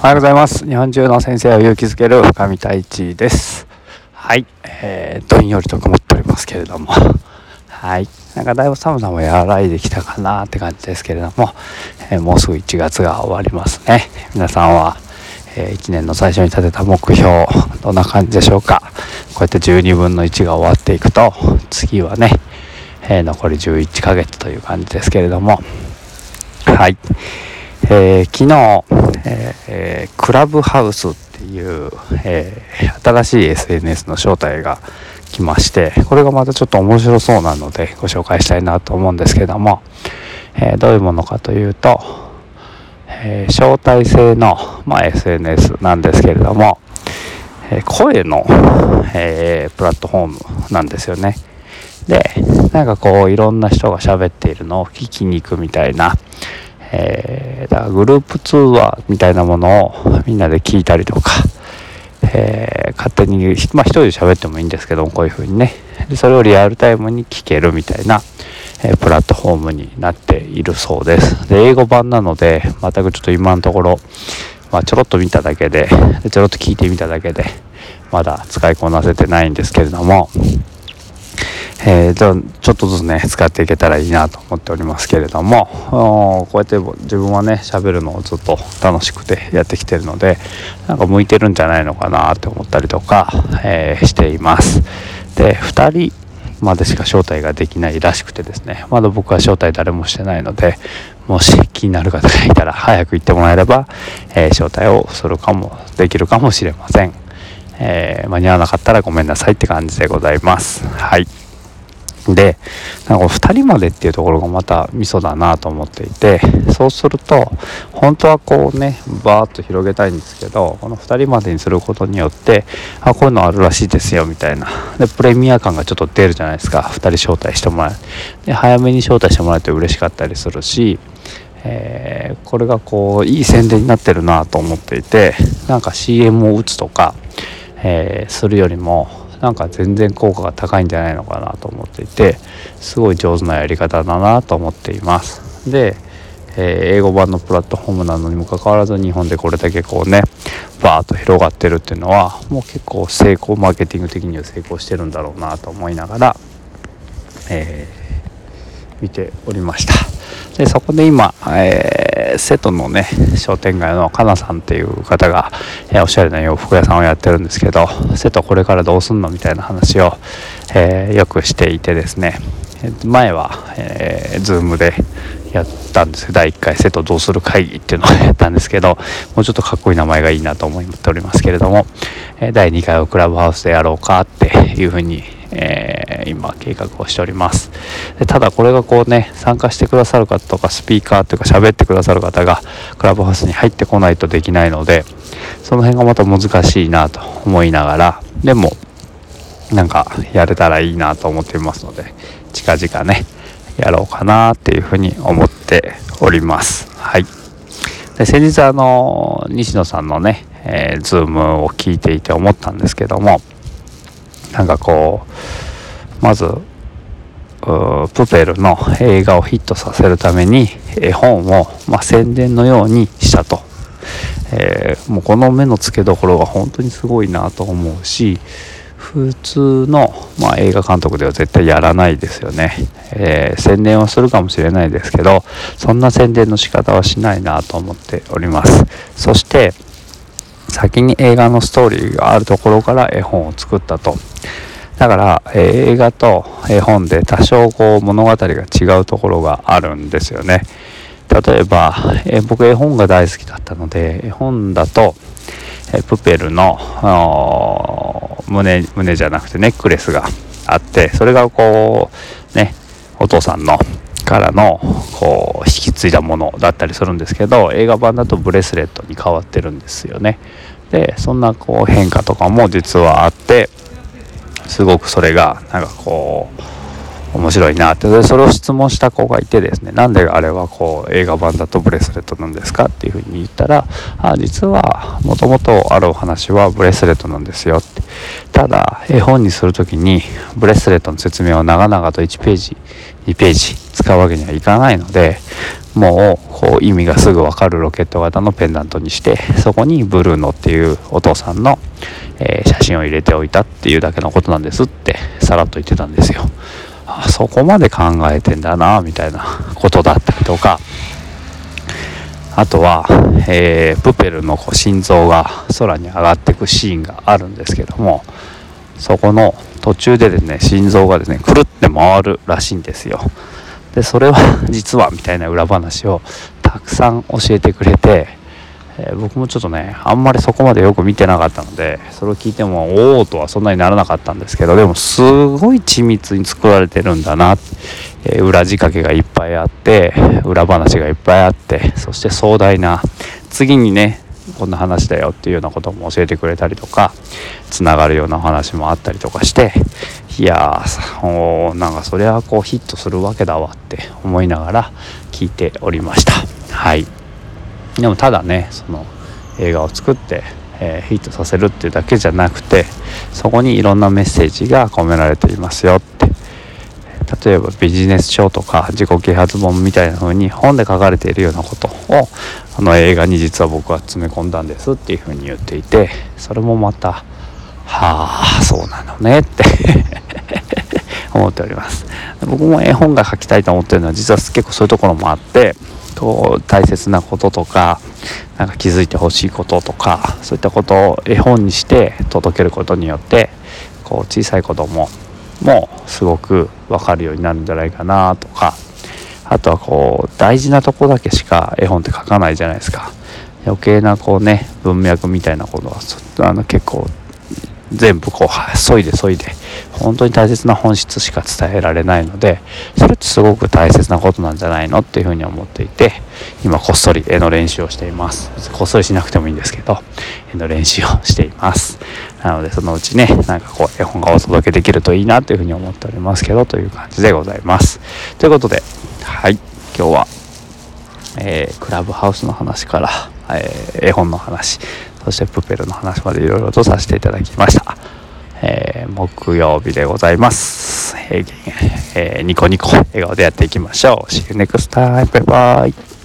おはようございます。日本中の先生を勇気づける深見太一です。はい、えー、どんよりと曇っておりますけれども。はい。なんかだいぶ寒さも和らいできたかなって感じですけれども、えー、もうすぐ1月が終わりますね。皆さんは、えー、1年の最初に立てた目標どんな感じでしょうか。こうやって12分の1が終わっていくと次はね、えー、残り11ヶ月という感じですけれども。はい。えー、昨日、えー、クラブハウスっていう、えー、新しい SNS の招待が来ましてこれがまたちょっと面白そうなのでご紹介したいなと思うんですけども、えどういうものかというと、え招待制の、まあ、SNS なんですけれども、え声の、えプラットフォームなんですよね。でなんかこういろんな人が喋っているのを聞きに行くみたいな、えー、だからグループ通話みたいなものをみんなで聞いたりとか、えー、勝手に、まあ、一人で喋ってもいいんですけどもこういう風にね。でそれをリアルタイムに聞けるみたいな、えー、プラットフォームになっているそうです。で英語版なので全くちょっと今のところ、まあ、ちょろっと見ただけででちょろっと聞いてみただけでまだ使いこなせてないんですけれども。えー、ちょっとずつね使っていけたらいいなと思っておりますけれどもこうやって自分はね喋るのをずっと楽しくてやってきてるのでなんか向いてるんじゃないのかなって思ったりとか、えー、しています。で2人までしか招待ができないらしくてですねまだ僕は招待誰もしてないのでもし気になる方がいたら早く行ってもらえれば、えー、招待をするかもできるかもしれません、え間に合わなかったらごめんなさいって感じでございます。はい。でなんか2人までっていうところがまたミソだなと思っていてそうすると本当はこうねバーッと広げたいんですけどこの2人までにすることによってあこういうのあるらしいですよみたいな。でプレミア感がちょっと出るじゃないですか。2人招待してもらえで早めに招待してもらえて嬉しかったりするしえー、これがこういい宣伝になってるなと思っていてなんか CM を打つとか、えー、するよりもなんか全然効果が高いんじゃないのかなと思っていてすごい上手なやり方だなと思っています。で、えー、英語版のプラットフォームなのにもかかわらず日本でこれだけこうねバーッと広がってるっていうのはもう結構成功マーケティング的には成功してるんだろうなと思いながら、えー、見ておりました。でそこで今、えー瀬戸のね商店街のかなさんっていう方が、えー、おしゃれな洋服屋さんをやってるんですけど瀬戸これからどうすんのみたいな話を、えー、よくしていてですね。前は、えー、Zoom でやったんです第1回瀬戸どうする会議っていうのをやったんですけどもうちょっとかっこいい名前がいいなと思っておりますけれども、第2回をクラブハウスでやろうかっていうふうに、えー、今計画をしております。でただこれがこうね参加してくださる方とかスピーカーというか喋ってくださる方がクラブハウスに入ってこないとできないのでその辺がまた難しいなと思いながらでもなんかやれたらいいなと思っていますので近々ねやろうかなっていうふうに思っております。はい。で先日あの西野さんのね、えー、ズームを聞いていて思ったんですけどもなんかこうまずプペルの映画をヒットさせるために絵本を、まあ、宣伝のようにしたと、えー、もうこの目の付けどころが本当にすごいなと思うし普通の、まあ、映画監督では絶対やらないですよね、えー、宣伝はするかもしれないですけどそんな宣伝の仕方はしないなと思っております。そして先に映画のストーリーがあるところから絵本を作ったと。だから、えー、映画と絵本で多少こう物語が違うところがあるんですよね。例えば、えー、僕絵本が大好きだったので絵本だと、えー、プペルの胸胸じゃなくてネックレスがあってそれがこうねお父さんのからのこう引き継いだものだったりするんですけど映画版だとブレスレットに変わってるんですよね。でそんなこう変化とかも実はあってすごくそれがなんかこう面白いなってそれを質問した子がいてですねなんであれはこう映画版だとブレスレットなんですかっていうふうに言ったらあ実はもともとあるお話はブレスレットなんですよってただ絵本にする時にブレスレットの説明を長々と1ページ2ページ使うわけにはいかないのでもうこう意味がすぐ分かるロケット型のペンダントにしてそこにブルーノっていうお父さんの、えー、写真を入れておいたっていうだけのことなんですってさらっと言ってたんですよ。そこまで考えてんだなみたいなことだったりとか。あとは、えー、プペルのこう心臓が空に上がっていくシーンがあるんですけどもそこの途中でですね心臓がですねくるって回るらしいんですよ。でそれは実はみたいな裏話をたくさん教えてくれてえー、僕もちょっとねあんまりそこまでよく見てなかったのでそれを聞いてもおおとはそんなにならなかったんですけどでもすごい緻密に作られてるんだな、えー、裏仕掛けがいっぱいあって裏話がいっぱいあってそして壮大な次にねこんな話だよっていうようなことも教えてくれたりとかつながるような話もあったりとかしていやーなんかそれはこうヒットするわけだわって思いながら聞いておりましたはい。でもただねその映画を作って、えー、ヒットさせるっていうだけじゃなくてそこにいろんなメッセージが込められていますよって。例えばビジネス書とか自己啓発本みたいな風に本で書かれているようなことをあの映画に実は僕は詰め込んだんですっていう風に言っていてそれもまたはあそうなのねって。思っております。僕も絵本が書きたいと思ってるのは実は結構そういうところもあってこう大切なこととかなんか気づいてほしいこととかそういったことを絵本にして届けることによってこう小さい子供ももすごく分かるようになるんじゃないかなとかあとはこう大事なとこだけしか絵本って書かないじゃないですか。余計なこうね文脈みたいなことはあの結構全部こうそいでそいで本当に大切な本質しか伝えられないのでそれってすごく大切なことなんじゃないのっていうふうに思っていて今こっそり絵の練習をしています。こっそりしなくてもいいんですけど絵の練習をしています。なのでそのうちねなんかこう絵本がお届けできるといいなというふうに思っておりますけどという感じでございます。ということではい今日は、えー、クラブハウスの話から、えー、絵本の話そしてプペルの話までいろいろとさせていただきました。えー、木曜日でございます。えー、えー、ニコニコ笑顔でやっていきましょう。See you next time. Bye bye.